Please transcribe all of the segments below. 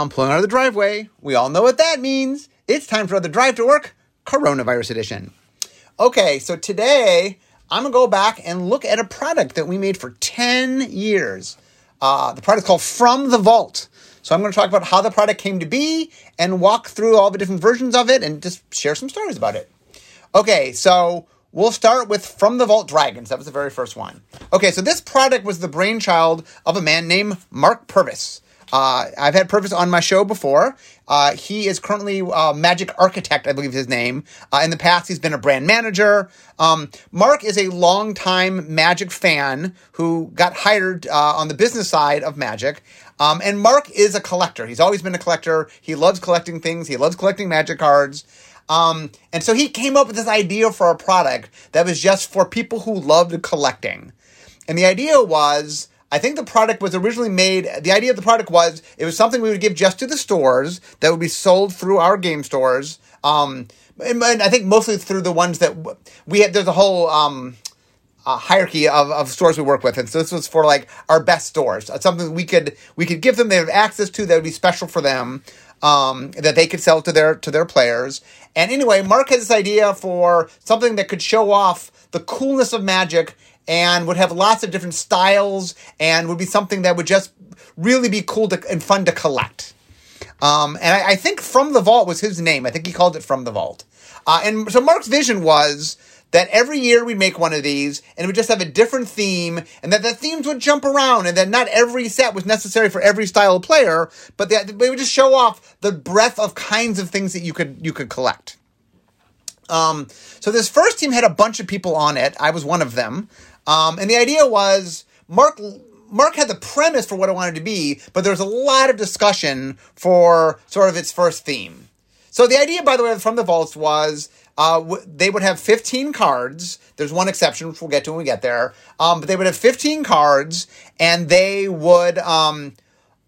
I'm pulling out of the driveway. We all know what that means. It's time for the drive to work, coronavirus edition. Okay, so today I'm gonna go back and look at a product that we made for 10 years. Uh, the product is called From the Vault. So I'm to talk about how the product came to be and walk through all the different versions of it and just share some stories about it. Okay, so we'll start with From the Vault Dragons. That was the very first one. Okay, so this product was the brainchild of a man named Mark Purvis. Uh, I've had Purvis on my show before. Uh, he is currently uh, Magic Architect, I believe his name. Uh, in the past, he's been a brand manager. Um, Mark is a longtime Magic fan who got hired uh, on the business side of Magic. Um, and Mark is a collector. He's always been a collector. He loves collecting things. He loves collecting Magic cards. Um, and so he came up with this idea for a product that was just for people who loved collecting. And the idea was I think the product was originally made, the idea of the product was it was something we would give just to the stores that would be sold through our game stores. Um, and, and I think mostly through the ones that we had, there's a whole, um, uh, hierarchy of, of stores we work with, and so this was for like our best stores. Something we could we could give them they have access to that would be special for them, um, that they could sell to their to their players. And anyway, Mark has this idea for something that could show off the coolness of Magic and would have lots of different styles and would be something that would just really be cool to, and fun to collect. Um, and I, I, think From the Vault was his name. I think he called it From the Vault. Uh, and so Mark's vision was that every year we'd make one of these and it would just have a different theme and that the themes would jump around and that not every set was necessary for every style of player, but that they would just show off the breadth of kinds of things that you could you could collect. Um, so this first team had a bunch of people on it. I was one of them. Um, and the idea was Mark Mark had the premise for what it wanted to be, but there was a lot of discussion for sort of its first theme. So the idea, by the way, from the vaults was uh, w- they would have 15 cards. There's one exception, which we'll get to when we get there. Um, but they would have 15 cards, and they would. Um,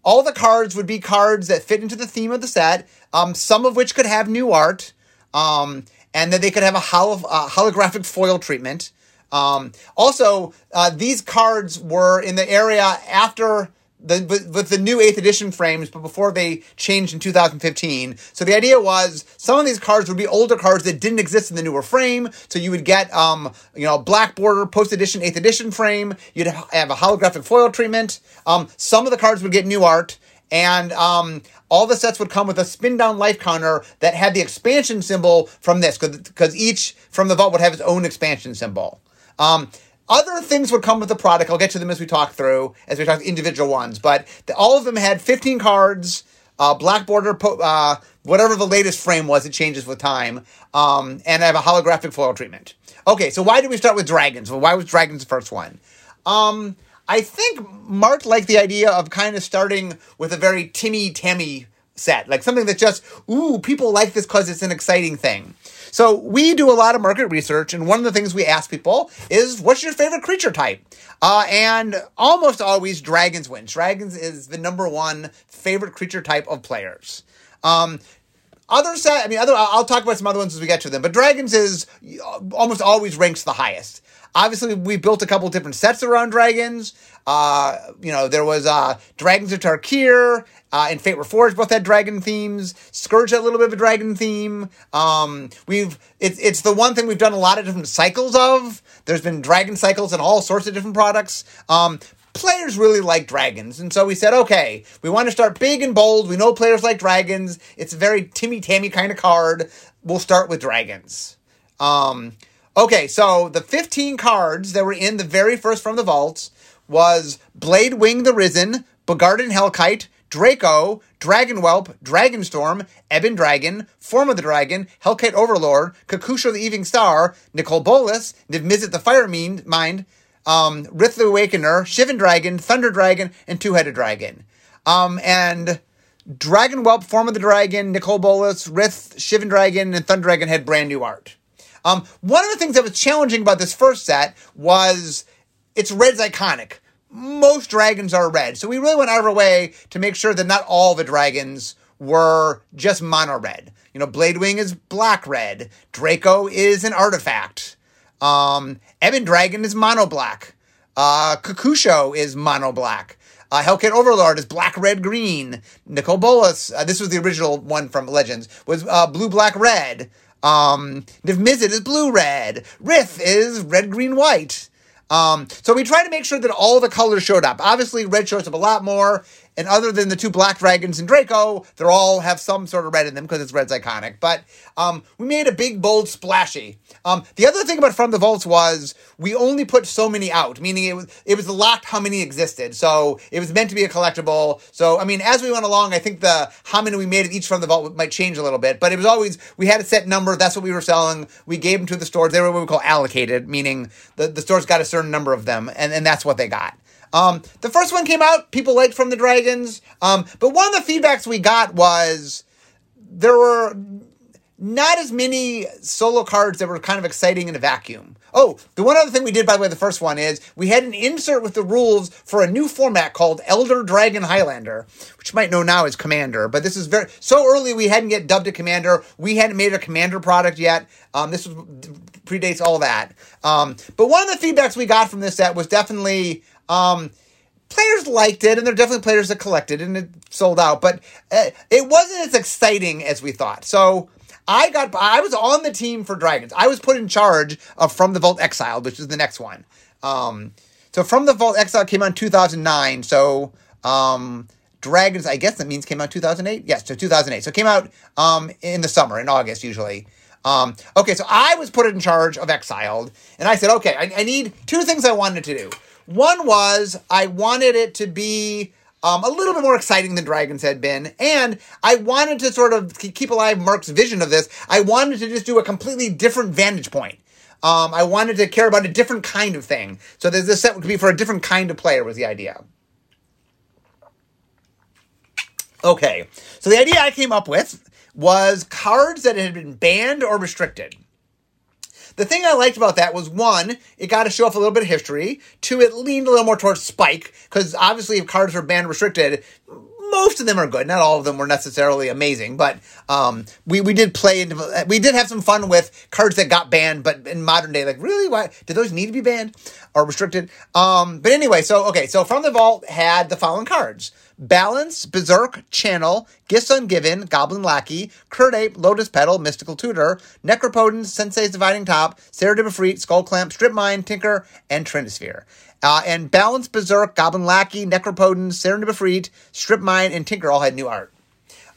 all the cards would be cards that fit into the theme of the set, um, some of which could have new art, um, and then they could have a uh, holographic foil treatment. Um, also, uh, these cards were in the area after the with, with, the new eighth edition frames, but before they changed in 2015. So the idea was some of these cards would be older cards that didn't exist in the newer frame. So you would get, um, you know, black border post edition eighth edition frame. You'd have a holographic foil treatment. Um, some of the cards would get new art. And um, all the sets would come with a spin down life counter that had the expansion symbol from this, because each from the vault would have its own expansion symbol. Um, other things would come with the product. I'll get to them as we talk through, as we talk individual ones. But the, all of them had 15 cards, uh, black border, po- uh, whatever the latest frame was, it changes with time. Um, and I have a holographic foil treatment. Okay, so why did we start with dragons? Well, why was dragons the first one? Um, I think Mark liked the idea of kind of starting with a very Timmy Tammy set, like something that just, ooh, people like this because it's an exciting thing. So we do a lot of market research, and one of the things we ask people is, "What's your favorite creature type?" Uh, and almost always, dragons win. Dragons is the number one favorite creature type of players. Um, other set, I mean, other. I'll talk about some other ones as we get to them, but dragons is almost always ranks the highest. Obviously, we built a couple different sets around dragons. Uh, you know, there was uh, Dragons of Tarkir uh, and Fate Reforged both had dragon themes. Scourge had a little bit of a dragon theme. Um, we've it's it's the one thing we've done a lot of different cycles of. There's been dragon cycles and all sorts of different products. Um, players really like dragons. And so we said, okay, we want to start big and bold. We know players like dragons. It's a very Timmy Tammy kind of card. We'll start with dragons. Um, okay, so the 15 cards that were in the very first from the vaults was Bladewing the Risen, Bogardan Hellkite, Draco, Dragonwhelp, Dragonstorm, Ebon Dragon, Form of the Dragon, Hellkite Overlord, Kokusho the Evening Star, Nicol Bolas, Niv-Mizzet the Fire Mind, um, Rith the Awakener, Shivan Dragon, Thunder Dragon, and Two Headed Dragon. Um, and Dragonwhelp, Form of the Dragon, Nicol Bolas, Rith, Shivan Dragon, and Thunder Dragon had brand new art. Um, one of the things that was challenging about this first set was it's red's iconic most dragons are red. So we really went out of our way to make sure that not all the dragons were just mono red. You know, Bladewing is black red. Draco is an artifact. Um, Ebon Dragon is mono black. Uh, Kokusho is mono black. Uh, Hellkite Overlord is black, red, green. Nicol Bolas, uh, this was the original one from Legends, was uh, blue, black, red. Um, Niv Mizzet is blue, red. Rith is red, green, white. Um, so we try to make sure that all the colors showed up. Obviously, red shows up a lot more. And other than the two black dragons and Draco, they all have some sort of red in them because it's red's iconic. But um, we made a big, bold, splashy. Um, the other thing about From the Vaults was we only put so many out, meaning it was it was locked how many existed. So it was meant to be a collectible. So I mean, as we went along, I think the how many we made of each From the Vault might change a little bit. But it was always we had a set number. That's what we were selling. We gave them to the stores. They were what we call allocated, meaning the, the stores got a certain number of them, and, and that's what they got. Um, the first one came out, people liked From the Dragons. Um, but one of the feedbacks we got was there were not as many solo cards that were kind of exciting in a vacuum. Oh, the one other thing we did, by the way, the first one is we had an insert with the rules for a new format called Elder Dragon Highlander, which you might know now as Commander. But this is very so early we hadn't yet dubbed it Commander. We hadn't made a Commander product yet. Um, this was predates all that. Um, but one of the feedbacks we got from this set was definitely um, players liked it, and there are definitely players that collected and it sold out, but uh, it wasn't as exciting as we thought. So I got, I was on the team for Dragons. I was put in charge of From the Vault Exiled, which is the next one. Um, so From the Vault Exiled came out in 2009. So um, Dragons, I guess that means came out 2008. Yes, so 2008. So it came out um, in the summer, in August usually. Um, okay, so I was put in charge of Exiled, and I said, okay, I, I need two things I wanted to do. One was I wanted it to be um, a little bit more exciting than Dragons had been. And I wanted to sort of keep alive Mark's vision of this. I wanted to just do a completely different vantage point. Um, I wanted to care about a different kind of thing. So this set could be for a different kind of player was the idea. Okay, so the idea I came up with was cards that had been banned or restricted. The thing I liked about that was one, it got to show off a little bit of history. Two, it leaned a little more towards Spike because obviously if cards are banned restricted, most of them are good. Not all of them were necessarily amazing, but um, we we did play into we did have some fun with cards that got banned, but in modern day, like really, why did those need to be banned or restricted? Um, but anyway, so okay, so from the vault had the following cards: Balance, Berserk, Channel, Gifts Ungiven, Goblin Lackey, Kird Ape, Lotus Petal, Mystical Tutor, Necropotence, Sensei's Dividing Top, de Skull Clamp, Strip Mine, Tinker, and Trinisphere. Uh, and Balance, Berserk, Goblin Lackey, Necropotence, Serra de Strip Mine, and Tinker all had new art.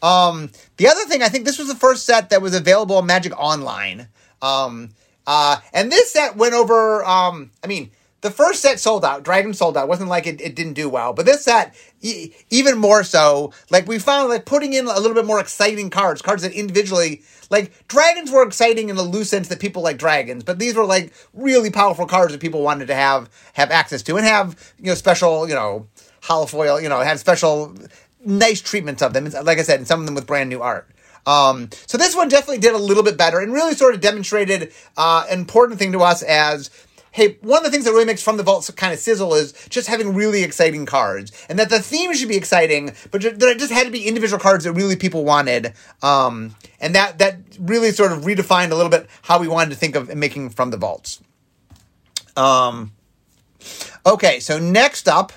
Um, the other thing, I think this was the first set that was available on Magic Online. Um, uh, and this set went over, um, I mean, the first set sold out. Dragon sold out. It wasn't like it, it didn't do well. But this set, even more so, like we found like putting in a little bit more exciting cards, cards that individually, like dragons were exciting in the loose sense that people like dragons, but these were like really powerful cards that people wanted to have, have access to and have, you know, special, you know, holofoil, you know, have special nice treatments of them. Like I said, and some of them with brand new art. Um, so this one definitely did a little bit better and really sort of demonstrated uh, an important thing to us as hey, one of the things that really makes From the Vault kind of sizzle is just having really exciting cards. And that the theme should be exciting, but that it just had to be individual cards that really people wanted. Um, and that, that really sort of redefined a little bit how we wanted to think of making From the Vaults. Um, okay, so next up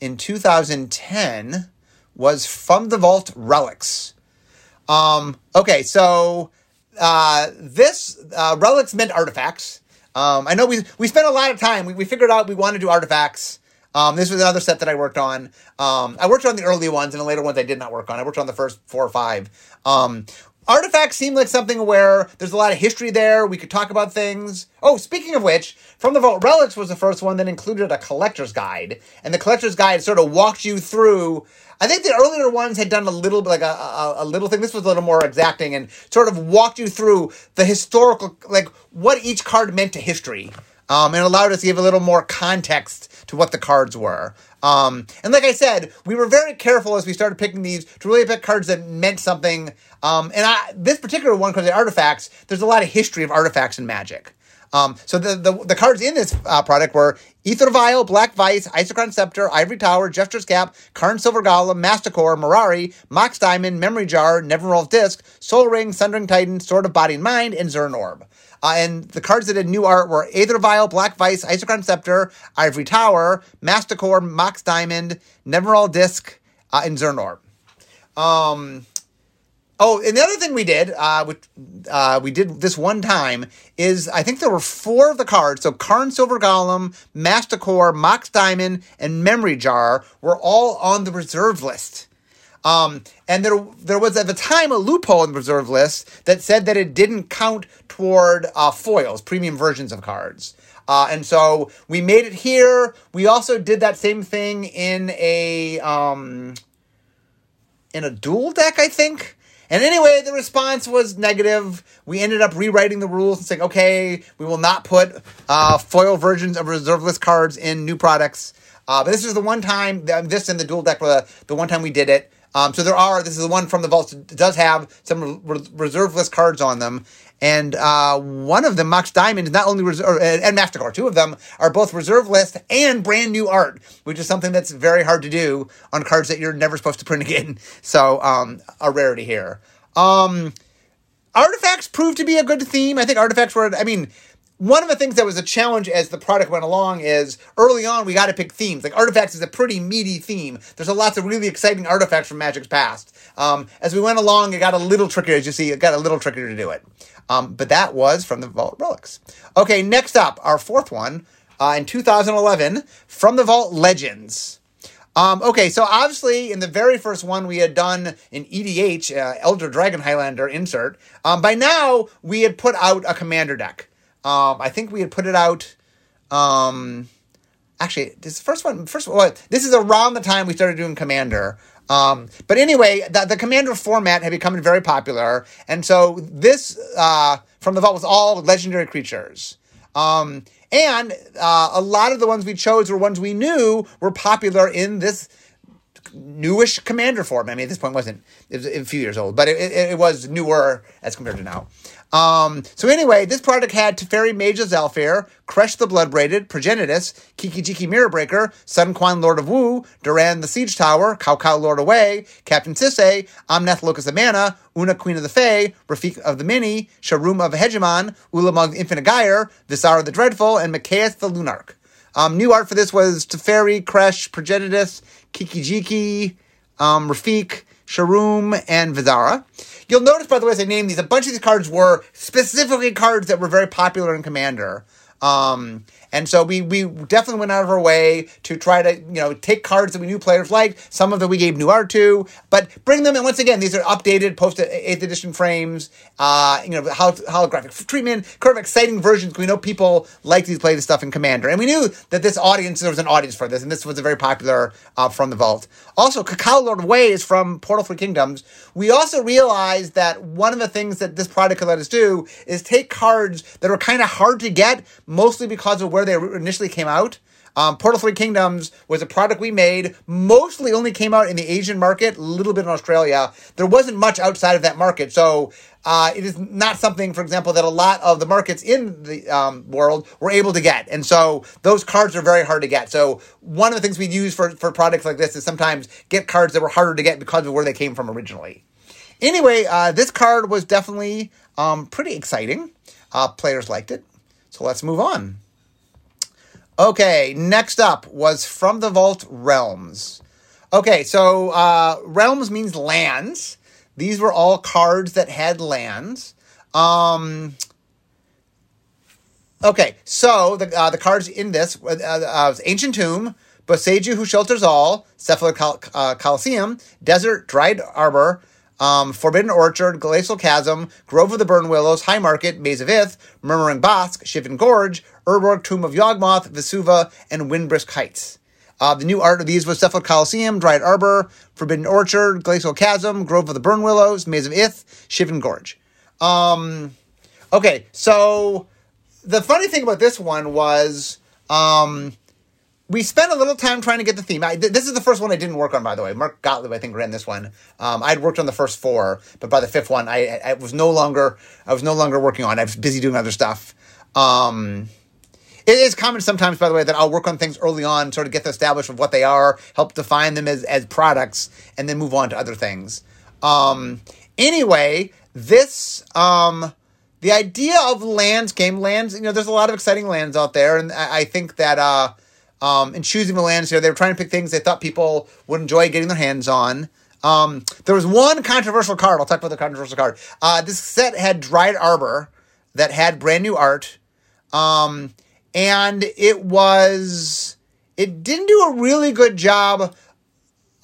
in 2010 was From the Vault Relics. Um, okay, so uh, this uh, relics meant artifacts. Um, I know we we spent a lot of time. We, we figured out we want to do artifacts. Um, this was another set that I worked on. Um, I worked on the early ones and the later ones I did not work on. I worked on the first four or five. Artifacts seem like something where there's a lot of history there. We could talk about things. Oh, speaking of which, From the Vault Relics was the first one that included a collector's guide. And the collector's guide sort of walked you through I think the earlier ones had done a little bit like a, a, a, little thing. This was a little more exacting and sort of walked you through the historical, like what each card meant to history. Um, and allowed us to give a little more context to what the cards were. Um, and like I said, we were very careful as we started picking these to really pick cards that meant something. Um, and I, this particular one, because the artifacts, there's a lot of history of artifacts in Magic. Um, so the, the, the cards in this uh, product were Aether Vial, Black Vice, Isochron Scepter, Ivory Tower, Jester's Cap, Karn Silver Golem, Masticore, Mirari, Mox Diamond, Memory Jar, Nevinyrral's Disk, Soul Ring, Sundering Titan, Sword of Body and Mind, and Zuran Orb. Uh, and the cards that had new art were Aether Vial, Black Vice, Isochron Scepter, Ivory Tower, Masticore, Mox Diamond, Nevinyrral's Disk, uh, and Zuran Orb. Um, oh, and the other thing we did, uh, which, uh, we did this one time, is I think there were four of the cards. So Karn Silver Golem, Masticore, Mox Diamond, and Memory Jar were all on the reserve list. Um, and there, there was at the time a loophole in the reserve list that said that it didn't count toward uh, foils, premium versions of cards. Uh, and so we made it here. We also did that same thing in a um, in a dual deck, I think. And anyway, the response was negative. We ended up rewriting the rules and saying, okay, we will not put uh, foil versions of reserve list cards in new products. Uh, but this is the one time, this and the dual deck were the, the one time we did it. Um, so there are, this is the one from the vault does have some re- reserve list cards on them. And uh, one of them, Mox Diamond, is not only reserve, and Masticore, two of them are both reserve list and brand new art, which is something that's very hard to do on cards that you're never supposed to print again. So, um, a rarity here. Um, artifacts proved to be a good theme. I think artifacts were, I mean, one of the things that was a challenge as the product went along is early on we got to pick themes. Like artifacts is a pretty meaty theme. There's a lots of really exciting artifacts from Magic's past. Um, as we went along, it got a little trickier. As you see, it got a little trickier to do it. Um, but that was from the Vault Relics. Okay, next up, our fourth one uh, in 2011 from the Vault Legends. Um, okay, so obviously in the very first one we had done an EDH, uh, Elder Dragon Highlander insert. Um, by now we had put out a commander deck. Um, I think we had put it out. Um, actually, this first one, first one, this is around the time we started doing commander. Um, but anyway, the, the commander format had become very popular, and so this uh, from the vault was all legendary creatures. Um, and uh, a lot of the ones we chose were ones we knew were popular in this newish commander form. I mean, at this point, wasn't it was a few years old, but it, it, it was newer as compared to now. Um, so anyway, this product had Teferi Mage of Zhalfir, Kresh the Bloodbraided, Progenitus, Kiki-Jiki Mirrorbreaker, Sun Quan Lord of Wu, Doran the Siege Tower, Cao Cao Lord Wei, Captain Sisay, Omnath Locus of Mana, Oona Queen of the Fae, Rafiq of the Many, Sharuum of Hegemon, Ulamog the Infinite Gyre, Visara the Dreadful, and Mikaeus the Lunarch. Um, new art for this was Teferi, Kresh, Progenitus, Kiki-Jiki, um, Rafiq, Sharuum, and Visara. You'll notice, by the way, as I named these, a bunch of these cards were specifically cards that were very popular in Commander. Um, and so we we definitely went out of our way to try to you know take cards that we knew players liked, some of them we gave new art to, but bring them. And once again, these are updated post eighth edition frames. Uh, you know, holographic treatment, kind of exciting versions. We know people like these play this stuff in Commander, and we knew that this audience there was an audience for this, and this was a very popular uh, from the vault. Also, Cao Cao Lord Wei is from Portal Three Kingdoms. We also realized that one of the things that this product could let us do is take cards that are kind of hard to get, mostly because of where they initially came out. Um, Portal Three Kingdoms was a product we made, mostly only came out in the Asian market, a little bit in Australia. There wasn't much outside of that market. So uh, it is not something, for example, that a lot of the markets in the um, world were able to get. And so those cards are very hard to get. So one of the things we use for, for products like this is sometimes get cards that were harder to get because of where they came from originally. Anyway, uh, this card was definitely um, pretty exciting. Uh, players liked it. So let's move on. Okay, next up was From the Vault Realms. Okay, so uh, Realms means lands. These were all cards that had lands. Um, okay, so the uh, the cards in this uh, uh, Ancient Tomb, Boseiju Who Shelters All, Cephalid Col- uh, Coliseum, Desert Dryad Arbor, um, Forbidden Orchard, Glacial Chasm, Grove of the Burn Willows, High Market, Maze of Ith, Murmuring Bosque, Shivan Gorge, Urborg, Tomb of Yawgmoth, Vesuva, and Windbrisk Heights. Uh, the new art of these was Cephalid Coliseum, Dryad Arbor, Forbidden Orchard, Glacial Chasm, Grove of the Burn Willows, Maze of Ith, Shivan Gorge. Um, okay, so the funny thing about this one was um, we spent a little time trying to get the theme. I, this is the first one I didn't work on, by the way. Mark Gottlieb, I think, ran this one. Um, I'd worked on the first four, but by the fifth one, I, I was no longer I was no longer working on. I was busy doing other stuff. Um, it is common sometimes, by the way, that I'll work on things early on, sort of get established of what they are, help define them as as products, and then move on to other things. Um, anyway, this um, the idea of lands game lands. You know, there's a lot of exciting lands out there, and I, I think that uh, um, in choosing the lands, know, they were trying to pick things they thought people would enjoy getting their hands on. Um, there was one controversial card. I'll talk about the controversial card. Uh, this set had Dryad Arbor that had brand new art, um, and it was it didn't do a really good job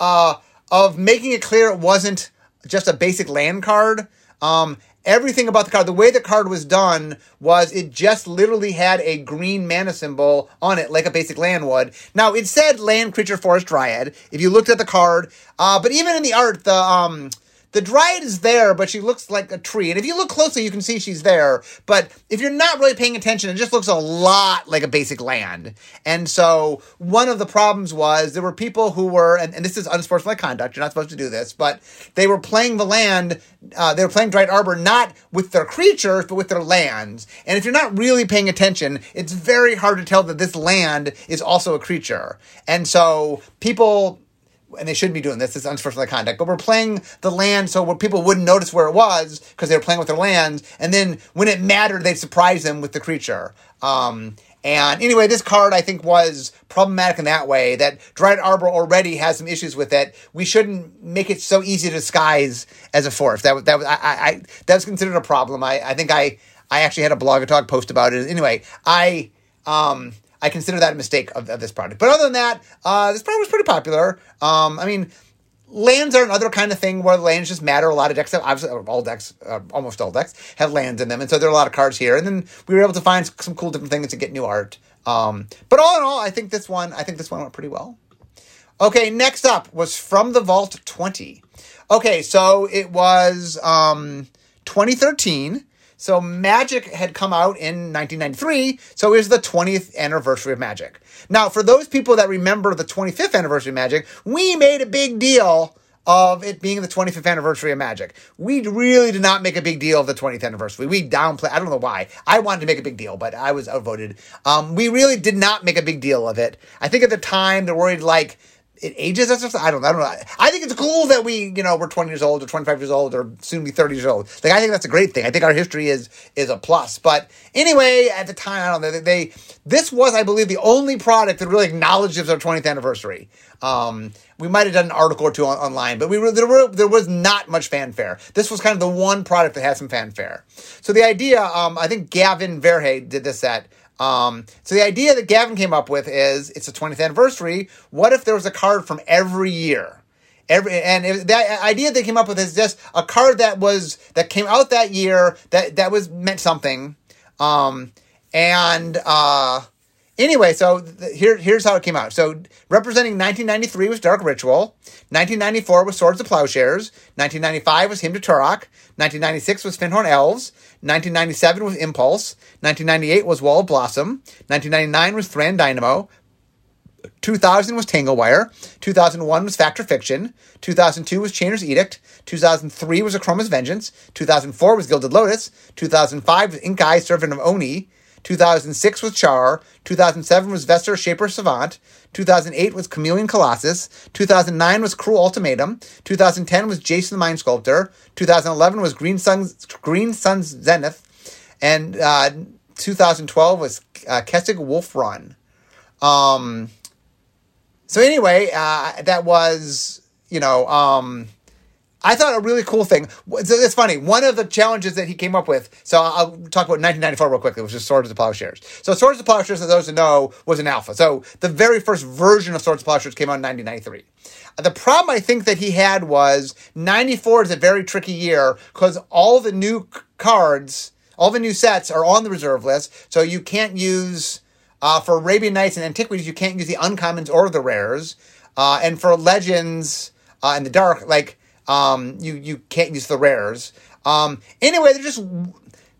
uh, of making it clear it wasn't just a basic land card. Um, everything about the card, the way the card was done was it just literally had a green mana symbol on it, like a basic land would. Now it said land creature forest dryad. If you looked at the card, uh, but even in the art, the um, the dryad is there, but she looks like a tree. And if you look closely, you can see she's there. But if you're not really paying attention, it just looks a lot like a basic land. And so one of the problems was there were people who were, and, and this is unsportsmanlike conduct, you're not supposed to do this, but they were playing the land, uh, they were playing Dryad Arbor not with their creatures, but with their lands. And if you're not really paying attention, it's very hard to tell that this land is also a creature. And so people and they shouldn't be doing this. It's unsportsmanlike conduct. But we're playing the land so where people wouldn't notice where it was because they were playing with their lands. And then when it mattered, they'd surprise them with the creature. Um, and anyway, this card I think was problematic in that way that Dryad Arbor already has some issues with it. We shouldn't make it so easy to disguise as a force. That that was I, I that was considered a problem. I I think I I actually had a blog talk post about it. Anyway, I um I consider that a mistake of, of this product. But other than that, uh, this product was pretty popular. Um, I mean, lands are another kind of thing where lands just matter. A lot of decks have, obviously, all decks, uh, almost all decks have lands in them. And so there are a lot of cards here. And then we were able to find some cool different things to get new art. Um, but all in all, I think this one, I think this one went pretty well. Okay, next up was From the Vault 20. Okay, so it was um, 2013. So Magic had come out in 1993, so it was the 20th anniversary of Magic. Now, for those people that remember the 25th anniversary of Magic, we made a big deal of it being the 25th anniversary of Magic. We really did not make a big deal of the 20th anniversary. We downplay. I don't know why. I wanted to make a big deal, but I was outvoted. Um, we really did not make a big deal of it. I think at the time they're worried like it ages us. I don't, I don't know. I think it's cool that we, you know, we're 20 years old or 25 years old or soon be 30 years old. Like, I think that's a great thing. I think our history is, is a plus. But anyway, at the time, I don't know, they, they this was, I believe, the only product that really acknowledges our 20th anniversary. Um, we might have done an article or two on, online, but we were, there were, there was not much fanfare. This was kind of the one product that had some fanfare. So the idea, um, I think Gavin Verhey did this at, um, so the idea that Gavin came up with is it's the 20th anniversary. What if there was a card from every year? Every and that idea they came up with is just a card that was that came out that year that that was meant something. Um, and uh, Anyway, so here, here's how it came out. So representing 1993 was Dark Ritual, 1994 was Swords of Plowshares, 1995 was Hymn to Tourach, 1996 was Fyndhorn Elves, 1997 was Impulse, 1998 was Wall of Blossom, 1999 was Thran Dynamo, 2000 was Tanglewire, 2001 was Fact or Fiction, 2002 was Chainer's Edict, 2003 was Akroma's Vengeance, 2004 was Gilded Lotus, 2005 was Ink-Eyes Servant of Oni, 2006 was Char, 2007 was Venser Shaper Savant, 2008 was Chameleon Colossus, 2009 was Cruel Ultimatum, 2010 was Jace the Mind Sculptor, 2011 was Green Sun's, Green Sun's Zenith, and uh, 2012 was uh, Kessig Wolf Run. Um, so anyway, uh, that was, you know, um, I thought a really cool thing. It's funny. One of the challenges that he came up with. So I'll talk about 1994 real quickly, which is Swords of Plowshares. So Swords of Plowshares, for those who know, was an alpha. So the very first version of Swords of Plowshares came out in 1993. The problem I think that he had was 94 is a very tricky year because all the new cards, all the new sets are on the reserve list. So you can't use, uh, for Arabian Nights and Antiquities, you can't use the uncommons or the rares. Uh, and for Legends uh, in the Dark, like, um, you you can't use the rares. Um, anyway, they're just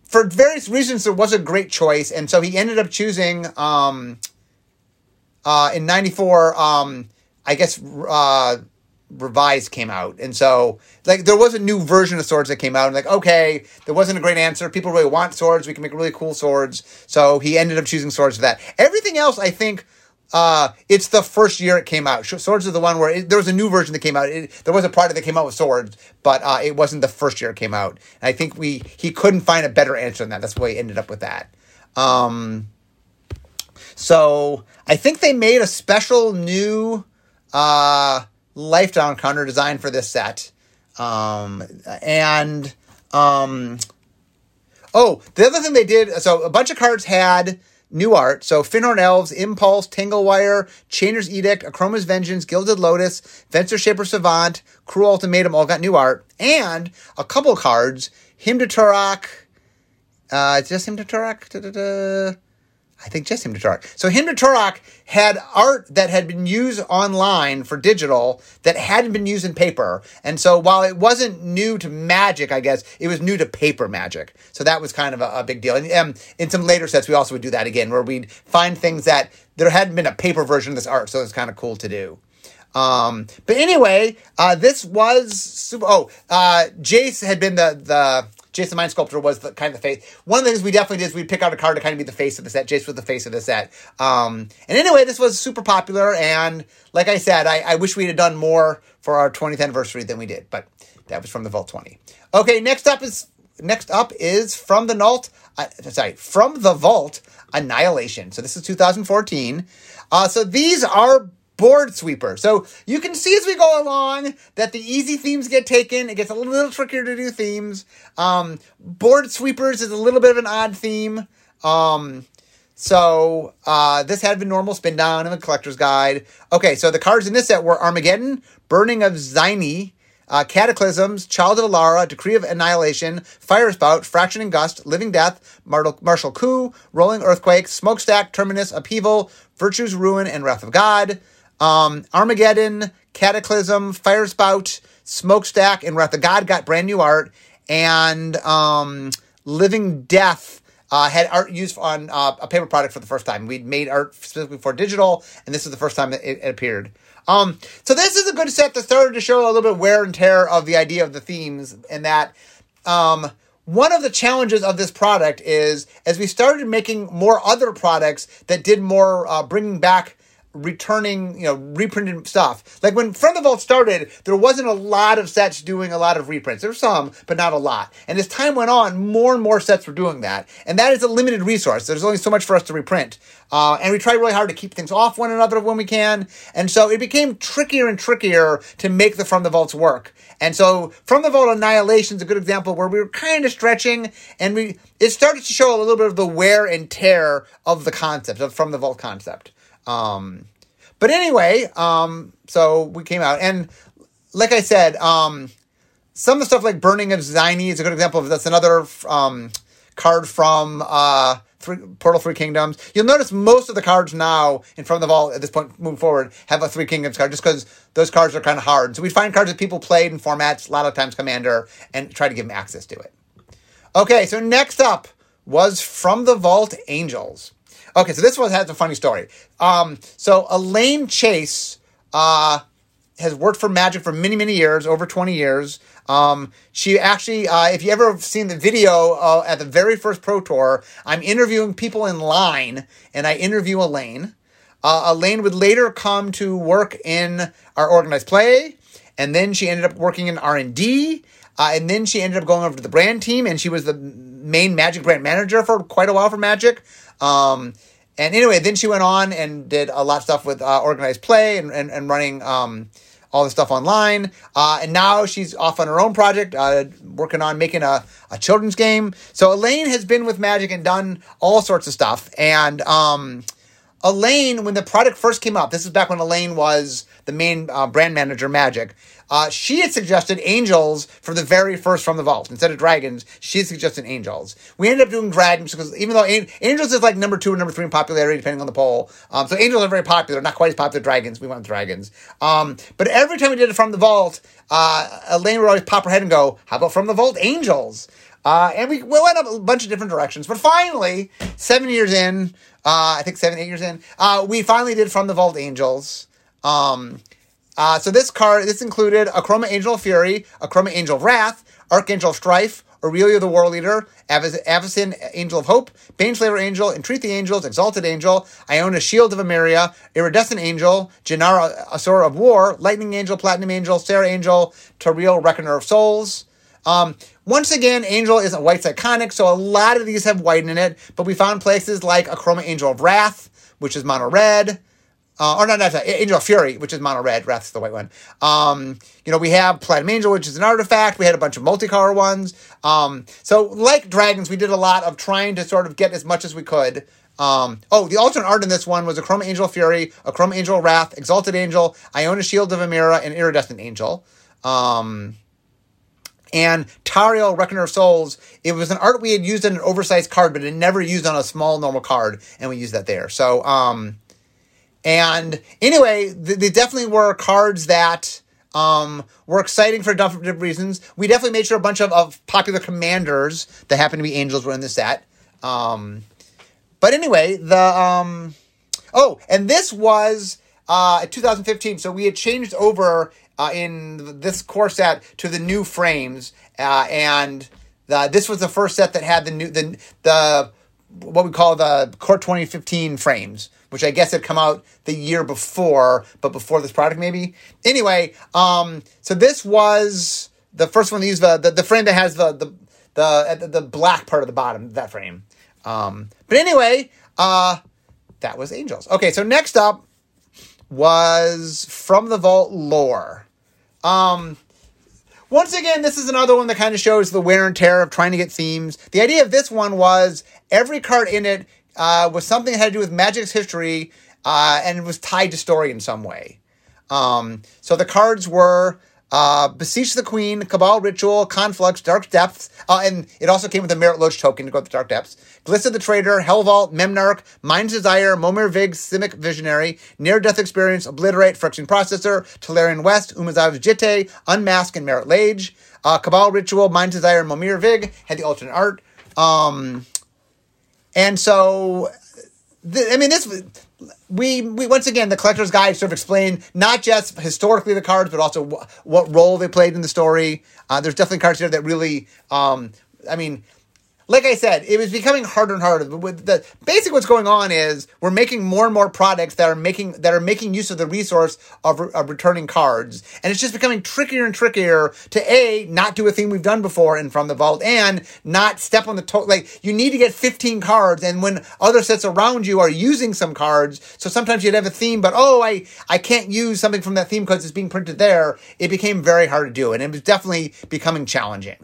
for various reasons there was a great choice, and so he ended up choosing um, uh, in '94. Um, I guess uh, revised came out, and so like there was a new version of swords that came out, and like okay, there wasn't a great answer. People really want swords. We can make really cool swords, so he ended up choosing swords for that. Everything else, I think uh, it's the first year it came out. Swords is the one where it, there was a new version that came out. It, there was a product that came out with swords, but uh, it wasn't the first year it came out. And I think we he couldn't find a better answer than that. That's why he ended up with that. Um, so I think they made a special new uh, Lifetime counter design for this set. Um, and um, oh, the other thing they did so a bunch of cards had new art. So Fyndhorn Elves, Impulse, Tanglewire, Chainer's Edict, Akroma's Vengeance, Gilded Lotus, Venser-Shaper Savant, Cruel Ultimatum all got new art. And a couple cards, Hymn to Tourach, uh, just Hymn to Tourach? I think just Hymn to. So Hymn to had art that had been used online for digital that hadn't been used in paper. And so while it wasn't new to magic, I guess, it was new to paper magic. So that was kind of a, a big deal. And um, in some later sets, we also would do that again, where we'd find things that there hadn't been a paper version of this art. So it was kind of cool to do. Um, but anyway, uh, this was super. Oh, uh, Jace had been the the The Mind Sculptor was the kind of the face. One of the things we definitely did is we'd pick out a card to kind of be the face of the set. Jace was the face of the set. Um, and anyway, this was super popular. And like I said, I, I wish we had done more for our 20th anniversary than we did, but that was from the Vault 20. Okay, next up is next up is from the Vault. Uh, sorry, from the Vault Annihilation. So this is 2014. Uh, so these are board sweeper. So you can see as we go along that the easy themes get taken. It gets a little trickier to do themes. Um, board sweepers is a little bit of an odd theme. Um, so uh, this had been normal spin down in the collector's guide. Okay, so the cards in this set were Armageddon, Burning of Xinye, uh, Cataclysms, Child of Alara, Decree of Annihilation, Fire Spout, Fracturing Gust, Living Death, Martial Coup, Rolling Earthquake, Smokestack, Terminus, Upheaval, Virtue's Ruin, and Wrath of God. Um, Armageddon, Cataclysm, Firespout, Smokestack, and Wrath of God got brand new art. And um, Living Death uh, had art used on uh, a paper product for the first time. We'd made art specifically for digital, and this is the first time that it, it appeared. Um, so this is a good set that started to show a little bit wear and tear of the idea of the themes, and that um, one of the challenges of this product is as we started making more other products that did more uh, bringing back returning, you know, reprinted stuff. Like when From the Vault started, there wasn't a lot of sets doing a lot of reprints. There were some, but not a lot. And as time went on, more and more sets were doing that. And that is a limited resource. There's only so much for us to reprint. Uh, and we try really hard to keep things off one another when we can. And so it became trickier and trickier to make the From the Vaults work. And so From the Vault Annihilation is a good example where we were kind of stretching and we, it started to show a little bit of the wear and tear of the concept, of From the Vault concept. Um, but anyway, um, so we came out, and like I said, um, some of the stuff like Burning of Xinye is a good example of that's another um, card from uh, three, Portal Three Kingdoms. You'll notice most of the cards now in front of the vault at this point moving forward have a Three Kingdoms card just because those cards are kind of hard. So we find cards that people played in formats, a lot of times Commander, and try to give them access to it. Okay, so next up was From the Vault Angels. Okay, so this one has a funny story. Um, so Elaine Chase uh, has worked for Magic for many, many years, over 20 years. Um, she actually, uh, if you ever seen the video uh, at the very first Pro Tour, I'm interviewing people in line, and I interview Elaine. Uh, Elaine would later come to work in our organized play, and then she ended up working in R and D, uh, and then she ended up going over to the brand team, and she was the main Magic brand manager for quite a while for Magic. Um, and anyway, then she went on and did a lot of stuff with uh, organized play and, and, and running um, all the stuff online. Uh, and now she's off on her own project, uh, working on making a, a children's game. So Elaine has been with Magic and done all sorts of stuff. And um, Elaine, when the product first came up, this is back when Elaine was the main uh, brand manager, Magic. Uh, she had suggested angels for the very first from the vault instead of dragons. She had suggested angels. We ended up doing dragons because even though an- angels is like number two or number three in popularity depending on the poll, um, so angels are very popular, not quite as popular as dragons. We went dragons. Um, but every time we did it from the vault, uh, Elaine would always pop her head and go, "How about from the vault angels?" Uh, and we, we went up a bunch of different directions. But finally, seven years in, uh, I think seven, eight years in, uh, we finally did From the Vault Angels. Um, uh, so this card, this included Akroma Angel of Fury, Akroma Angel of Wrath, Archangel of Strife, Aurelia the War Leader, Avacyn Angel of Hope, Baneslayer Angel, Entreat the Angels, Exalted Angel, Iona Shield of Emeria, Iridescent Angel, Jenara Asura of War, Lightning Angel, Platinum Angel, Serra Angel, Tariel Reckoner of Souls. Um, once again, Angel isn't white iconic, so a lot of these have white in it, but we found places like Akroma Angel of Wrath, which is mono red. Uh, or not, not Angel of Fury, which is mono red. Wrath's the white one. Um, you know, we have Platinum Angel, which is an artifact. We had a bunch of multicolor ones. Um, so, like Dragons, we did a lot of trying to sort of get as much as we could. Um, oh, the alternate art in this one was Akroma Angel Fury, Akroma Angel Wrath, Exalted Angel, Iona Shield of Emeria, and Iridescent Angel. Um, and Tariel, Reckoner of Souls, it was an art we had used in an oversized card, but it never used on a small normal card, and we used that there. So, um, and anyway, th- they definitely were cards that um, were exciting for different reasons. We definitely made sure a bunch of, of popular commanders that happened to be angels were in the set. Um, but anyway, the um, oh, and this was uh, 2015, so we had changed over uh, in this core set to the new frames, uh, and the, this was the first set that had the new the the what we call the core 2015 frames which I guess had come out the year before, but before this product maybe. Anyway, um, so this was the first one to use the, the, the frame that has the the the the black part of the bottom that frame. Um, but anyway, uh, that was Angels. Okay, so next up was From the Vault lore. Um, once again, this is another one that kind of shows the wear and tear of trying to get themes. The idea of this one was every card in it uh, was something that had to do with Magic's history uh, and it was tied to story in some way. Um, so the cards were uh, Beseech the Queen, Cabal Ritual, Conflux, Dark Depths, uh, and it also came with a Marit Lage token to go with the Dark Depths. Glissa the Traitor, Hellvault, Memnarch, Mind's Desire, Momir Vig, Simic Visionary, Near Death Experience, Obliterate, Phyrexian Processor, Tolarian West, Umezawa's Jitte, Unmask, and Marit Lage. Uh, Cabal Ritual, Mind's Desire, Momir Vig had the alternate art. Um, and so, I mean, this we we once again the collector's guide sort of explained not just historically the cards, but also wh- what role they played in the story. Uh, there's definitely cards here that really, um, I mean, like I said, it was becoming harder and harder. With the basically what's going on is we're making more and more products that are making that are making use of the resource of, of returning cards, and it's just becoming trickier and trickier to a not do a thing we've done before in from the vault, and not step on the toe. Like you need to get 15 cards, and when other sets around you are using some cards, so sometimes you'd have a theme, but oh, I I can't use something from that theme because it's being printed there. It became very hard to do, and it was definitely becoming challenging.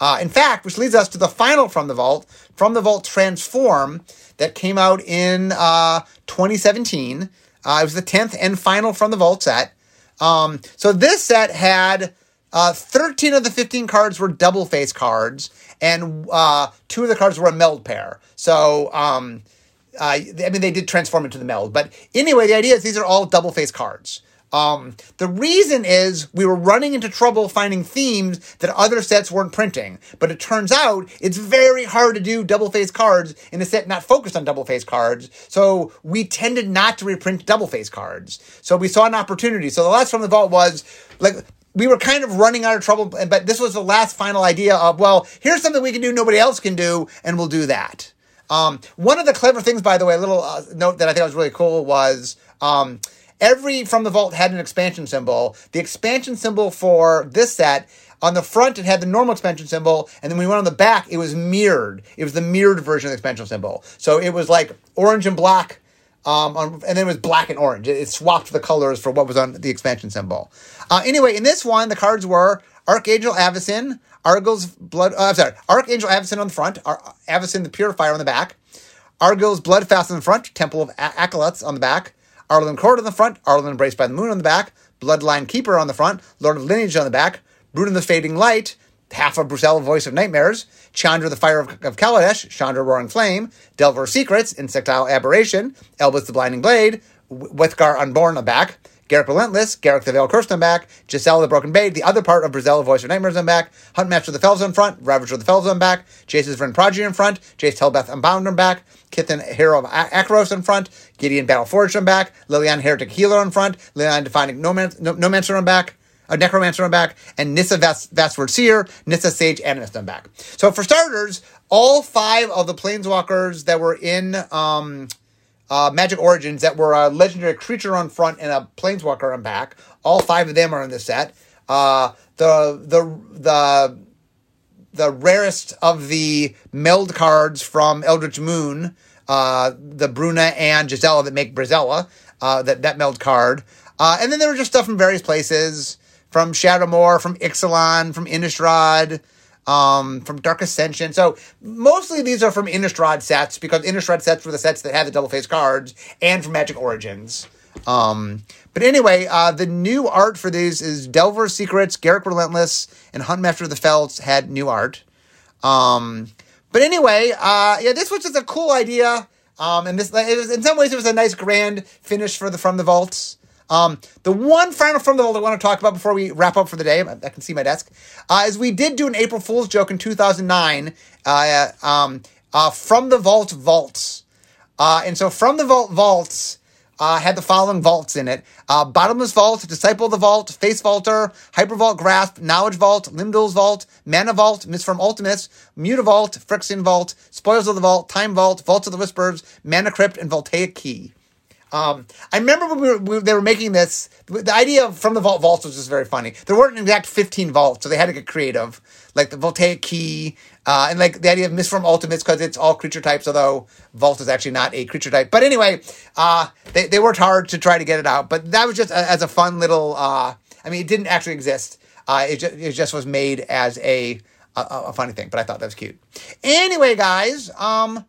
Uh, in fact, which leads us to the final From the Vault, From the Vault Transform, that came out in uh, 2017. Uh, it was the 10th and final From the Vault set. Um, so this set had uh, 13 of the 15 cards were double face cards, and uh, two of the cards were a meld pair. So, um, uh, I mean, they did transform into the meld. But anyway, the idea is these are all double face cards. Um, the reason is we were running into trouble finding themes that other sets weren't printing. But it turns out it's very hard to do double face cards in a set not focused on double face cards. So we tended not to reprint double face cards. So we saw an opportunity. So the last from the vault was like, we were kind of running out of trouble, but this was the last final idea of, well, here's something we can do nobody else can do, and we'll do that. Um, one of the clever things, by the way, a little uh, note that I think was really cool was, um, Every from the vault had an expansion symbol. The expansion symbol for this set on the front, it had the normal expansion symbol, and then when we went on the back, it was mirrored. It was the mirrored version of the expansion symbol. So it was like orange and black, um, and then it was black and orange. It, swapped the colors for what was on the expansion symbol. Uh, anyway, in this one, the cards were Archangel Avacyn, Argyl's Blood. Uh, I'm sorry, Archangel Avacyn on the front, Ar- Avacyn the Purifier on the back, Argyl's Bloodfast on the front, Temple of a- Acolytes on the back, Arlinn Kord on the front, Arlinn Embraced by the Moon on the back, Bloodline Keeper on the front, Lord of Lineage on the back, Bruna the Fading Light, half of Brisela, Voice of Nightmares, Chandra the Fire of, of Kaladesh, Chandra Roaring Flame, Delver Secrets, Insectile Aberration, Elbrus the Blinding Blade, Withgar Unborn on the back, Garruk Relentless, Garruk the Veil on back, Gisela the Broken Blade, the other part of Brisela, Voice of Nightmares on back, Hunt Huntmaster of the Fells on front, Ravager of the Fells on back, Jace's Vren Prodigy on front, Jace Telepath Unbound on back, Kytheon Hero of Akros on front, Gideon Battleforged on back, Liliana Heretic Healer on front, Liliana Defining Nomancer on back, a Necromancer on back, and Nissa Vast, Vastwood Seer, Nissa Sage Animist on back. So for starters, all five of the Planeswalkers that were in um, uh, Magic Origins that were a legendary creature on front and a Planeswalker on back, all five of them are in the set. Uh, the the the the rarest of the meld cards from Eldritch Moon, uh, the Bruna and Gisela that make Brisela, uh, that, that meld card. Uh, and then there were just stuff from various places, from Shadowmoor, from Ixalan, from Innistrad, um, from Dark Ascension. So mostly these are from Innistrad sets because Innistrad sets were the sets that had the double face cards and from Magic Origins. Um, but anyway, uh, the new art for these is Delver Secrets, Garruk Relentless, and Huntmaster of the Fells had new art. Um, but anyway, uh, yeah, this was just a cool idea. Um, and this, was, in some ways, it was a nice grand finish for the From the Vaults. Um, the one final From the Vault I want to talk about before we wrap up for the day, I can see my desk, uh, is we did do an April Fool's joke in 2009, uh, um, uh, From the Vault Vaults. Uh, and so From the Vault Vaults uh, had the following vaults in it uh, Bottomless Vault, Disciple of the Vault, Face Vaulter, Hypervolt Grasp, Knowledge Vault, Lim-Dûl's Vault, Mana Vault, Mistform Ultimus, Mutavault, Phyrexian Vault, Spoils of the Vault, Time Vault, Vaults of the Whispers, Mana Crypt, and Voltaic Key. Um, I remember when we were, we, they were making this, the idea of from the vault vaults was just very funny. There weren't an exact 15 vaults, so they had to get creative. Like the voltaic key, uh, and like the idea of Mistform Ultimus because it's all creature types, although Vault is actually not a creature type. But anyway, uh, they, they worked hard to try to get it out. But that was just a, as a fun little, uh, I mean, it didn't actually exist. Uh, it, just, it just was made as a, a, a funny thing, but I thought that was cute. Anyway, guys, um,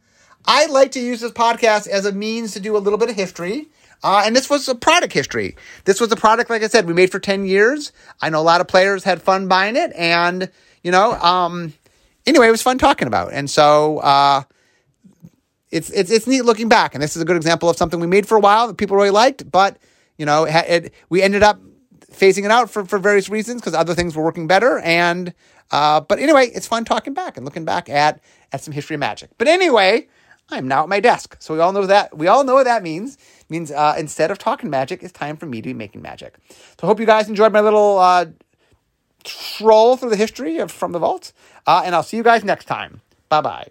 I like to use this podcast as a means to do a little bit of history. Uh, and this was a product history. This was a product, like I said, we made for 10 years. I know a lot of players had fun buying it. And, you know, um, anyway, it was fun talking about. And so, uh, it's, it's, it's neat looking back. And this is a good example of something we made for a while that people really liked, but, you know, it, it we ended up phasing it out for, for various reasons because other things were working better. And, uh, but anyway, it's fun talking back and looking back at, at some history of magic. But anyway, I'm now at my desk. So we all know that. We all know what that means. It means uh, instead of talking magic, it's time for me to be making magic. So I hope you guys enjoyed my little uh, troll through the history of From the Vault. Uh, and I'll see you guys next time. Bye bye.